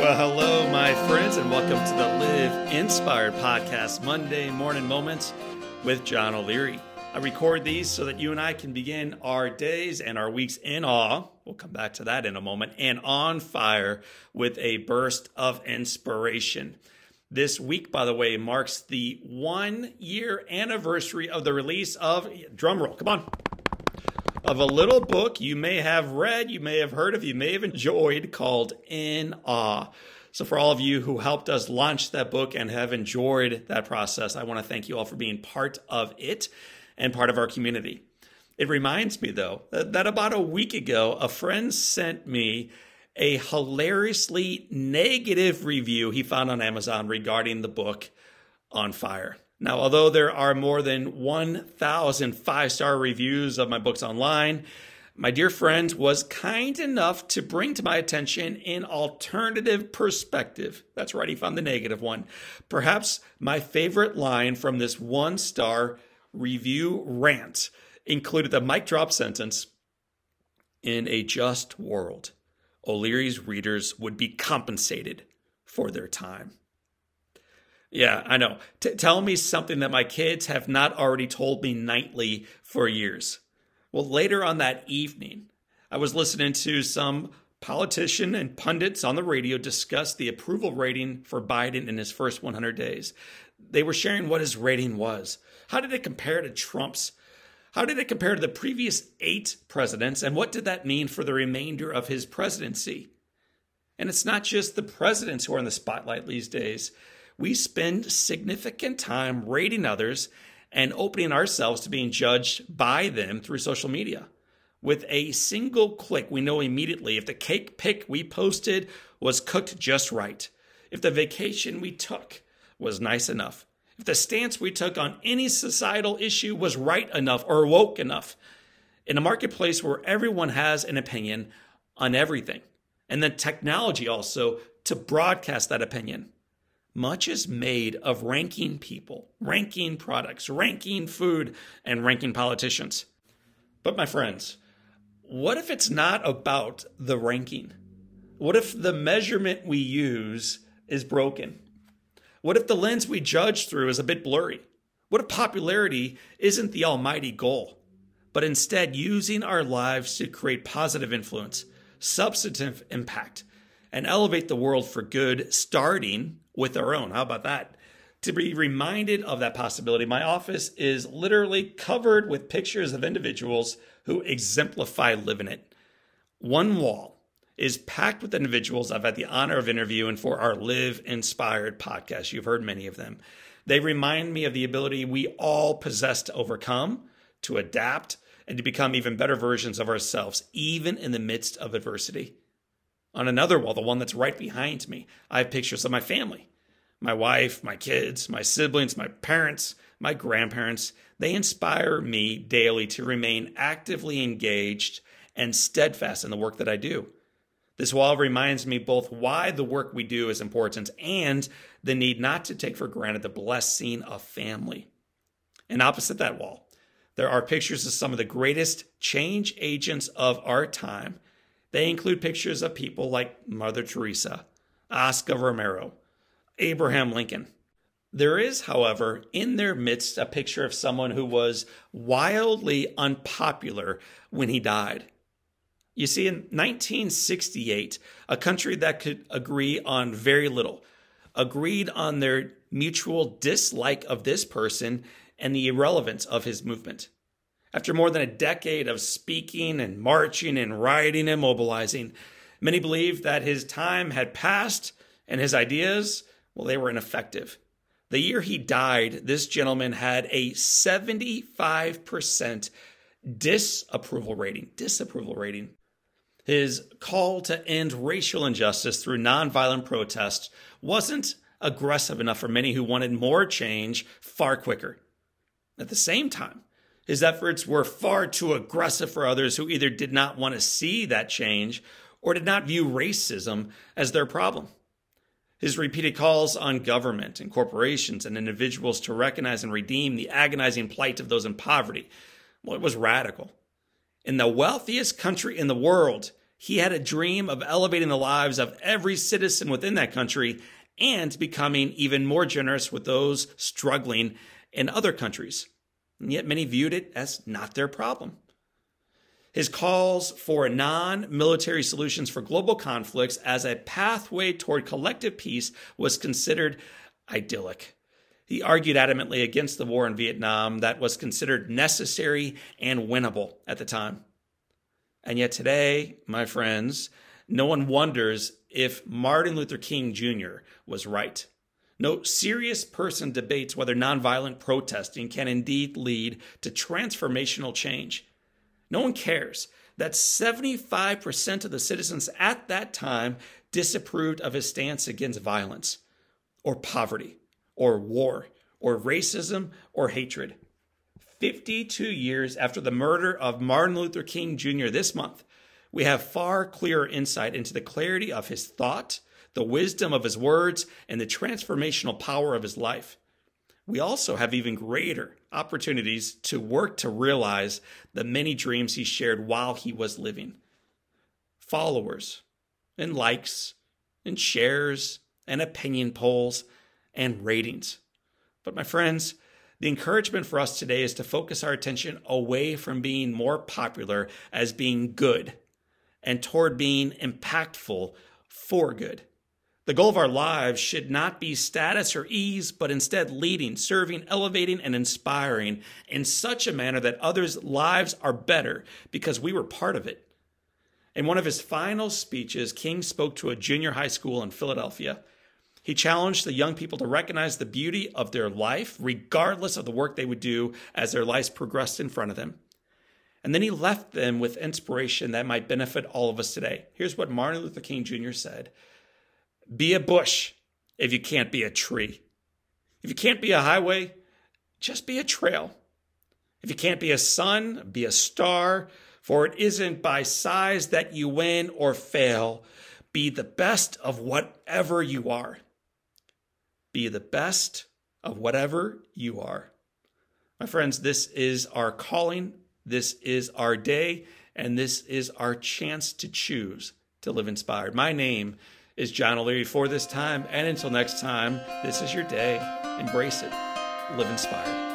Well, hello, my friends, and welcome to the Live Inspired Podcast Monday Morning Moments with John O'Leary. I record these so that you and I can begin our days and our weeks in awe. We'll come back to that in a moment, and on fire with a burst of inspiration. This week, by the way, marks the one year anniversary of the release of, drumroll, come on, of a little book you may have read, you may have heard of, you may have enjoyed called In Awe. So, for all of you who helped us launch that book and have enjoyed that process, I want to thank you all for being part of it and part of our community. It reminds me, though, that about a week ago, a friend sent me a hilariously negative review he found on Amazon regarding the book On Fire. Now, although there are more than 1,000 five star reviews of my books online, my dear friend was kind enough to bring to my attention an alternative perspective. That's right, he found the negative one. Perhaps my favorite line from this one star review rant included the mic drop sentence In a just world, O'Leary's readers would be compensated for their time. Yeah, I know. T- tell me something that my kids have not already told me nightly for years. Well, later on that evening, I was listening to some politician and pundits on the radio discuss the approval rating for Biden in his first 100 days. They were sharing what his rating was. How did it compare to Trump's? How did it compare to the previous eight presidents? And what did that mean for the remainder of his presidency? And it's not just the presidents who are in the spotlight these days we spend significant time rating others and opening ourselves to being judged by them through social media. With a single click, we know immediately if the cake pic we posted was cooked just right, if the vacation we took was nice enough, if the stance we took on any societal issue was right enough or woke enough. In a marketplace where everyone has an opinion on everything, and then technology also to broadcast that opinion much is made of ranking people, ranking products, ranking food, and ranking politicians. But, my friends, what if it's not about the ranking? What if the measurement we use is broken? What if the lens we judge through is a bit blurry? What if popularity isn't the almighty goal, but instead using our lives to create positive influence, substantive impact, and elevate the world for good, starting with our own. How about that? To be reminded of that possibility, my office is literally covered with pictures of individuals who exemplify living it. One wall is packed with individuals I've had the honor of interviewing for our Live Inspired podcast. You've heard many of them. They remind me of the ability we all possess to overcome, to adapt, and to become even better versions of ourselves, even in the midst of adversity. On another wall, the one that's right behind me, I have pictures of my family my wife, my kids, my siblings, my parents, my grandparents. They inspire me daily to remain actively engaged and steadfast in the work that I do. This wall reminds me both why the work we do is important and the need not to take for granted the blessing of family. And opposite that wall, there are pictures of some of the greatest change agents of our time they include pictures of people like Mother Teresa, Oscar Romero, Abraham Lincoln. There is, however, in their midst a picture of someone who was wildly unpopular when he died. You see, in 1968, a country that could agree on very little agreed on their mutual dislike of this person and the irrelevance of his movement. After more than a decade of speaking and marching and rioting and mobilizing, many believed that his time had passed and his ideas, well, they were ineffective. The year he died, this gentleman had a 75% disapproval rating. Disapproval rating. His call to end racial injustice through nonviolent protest wasn't aggressive enough for many who wanted more change far quicker. At the same time, his efforts were far too aggressive for others who either did not want to see that change or did not view racism as their problem. His repeated calls on government and corporations and individuals to recognize and redeem the agonizing plight of those in poverty, well, it was radical. In the wealthiest country in the world, He had a dream of elevating the lives of every citizen within that country and becoming even more generous with those struggling in other countries. And yet many viewed it as not their problem. His calls for non military solutions for global conflicts as a pathway toward collective peace was considered idyllic. He argued adamantly against the war in Vietnam that was considered necessary and winnable at the time. And yet today, my friends, no one wonders if Martin Luther King Jr. was right. No serious person debates whether nonviolent protesting can indeed lead to transformational change. No one cares that 75% of the citizens at that time disapproved of his stance against violence, or poverty, or war, or racism, or hatred. 52 years after the murder of Martin Luther King Jr. this month, we have far clearer insight into the clarity of his thought, the wisdom of his words, and the transformational power of his life. We also have even greater opportunities to work to realize the many dreams he shared while he was living. Followers, and likes, and shares, and opinion polls, and ratings. But, my friends, the encouragement for us today is to focus our attention away from being more popular as being good and toward being impactful for good. The goal of our lives should not be status or ease, but instead leading, serving, elevating, and inspiring in such a manner that others' lives are better because we were part of it. In one of his final speeches, King spoke to a junior high school in Philadelphia. He challenged the young people to recognize the beauty of their life, regardless of the work they would do as their lives progressed in front of them. And then he left them with inspiration that might benefit all of us today. Here's what Martin Luther King Jr. said Be a bush if you can't be a tree. If you can't be a highway, just be a trail. If you can't be a sun, be a star, for it isn't by size that you win or fail. Be the best of whatever you are. Be the best of whatever you are. My friends, this is our calling this is our day, and this is our chance to choose to live inspired. My name is John O'Leary for this time, and until next time, this is your day. Embrace it. Live inspired.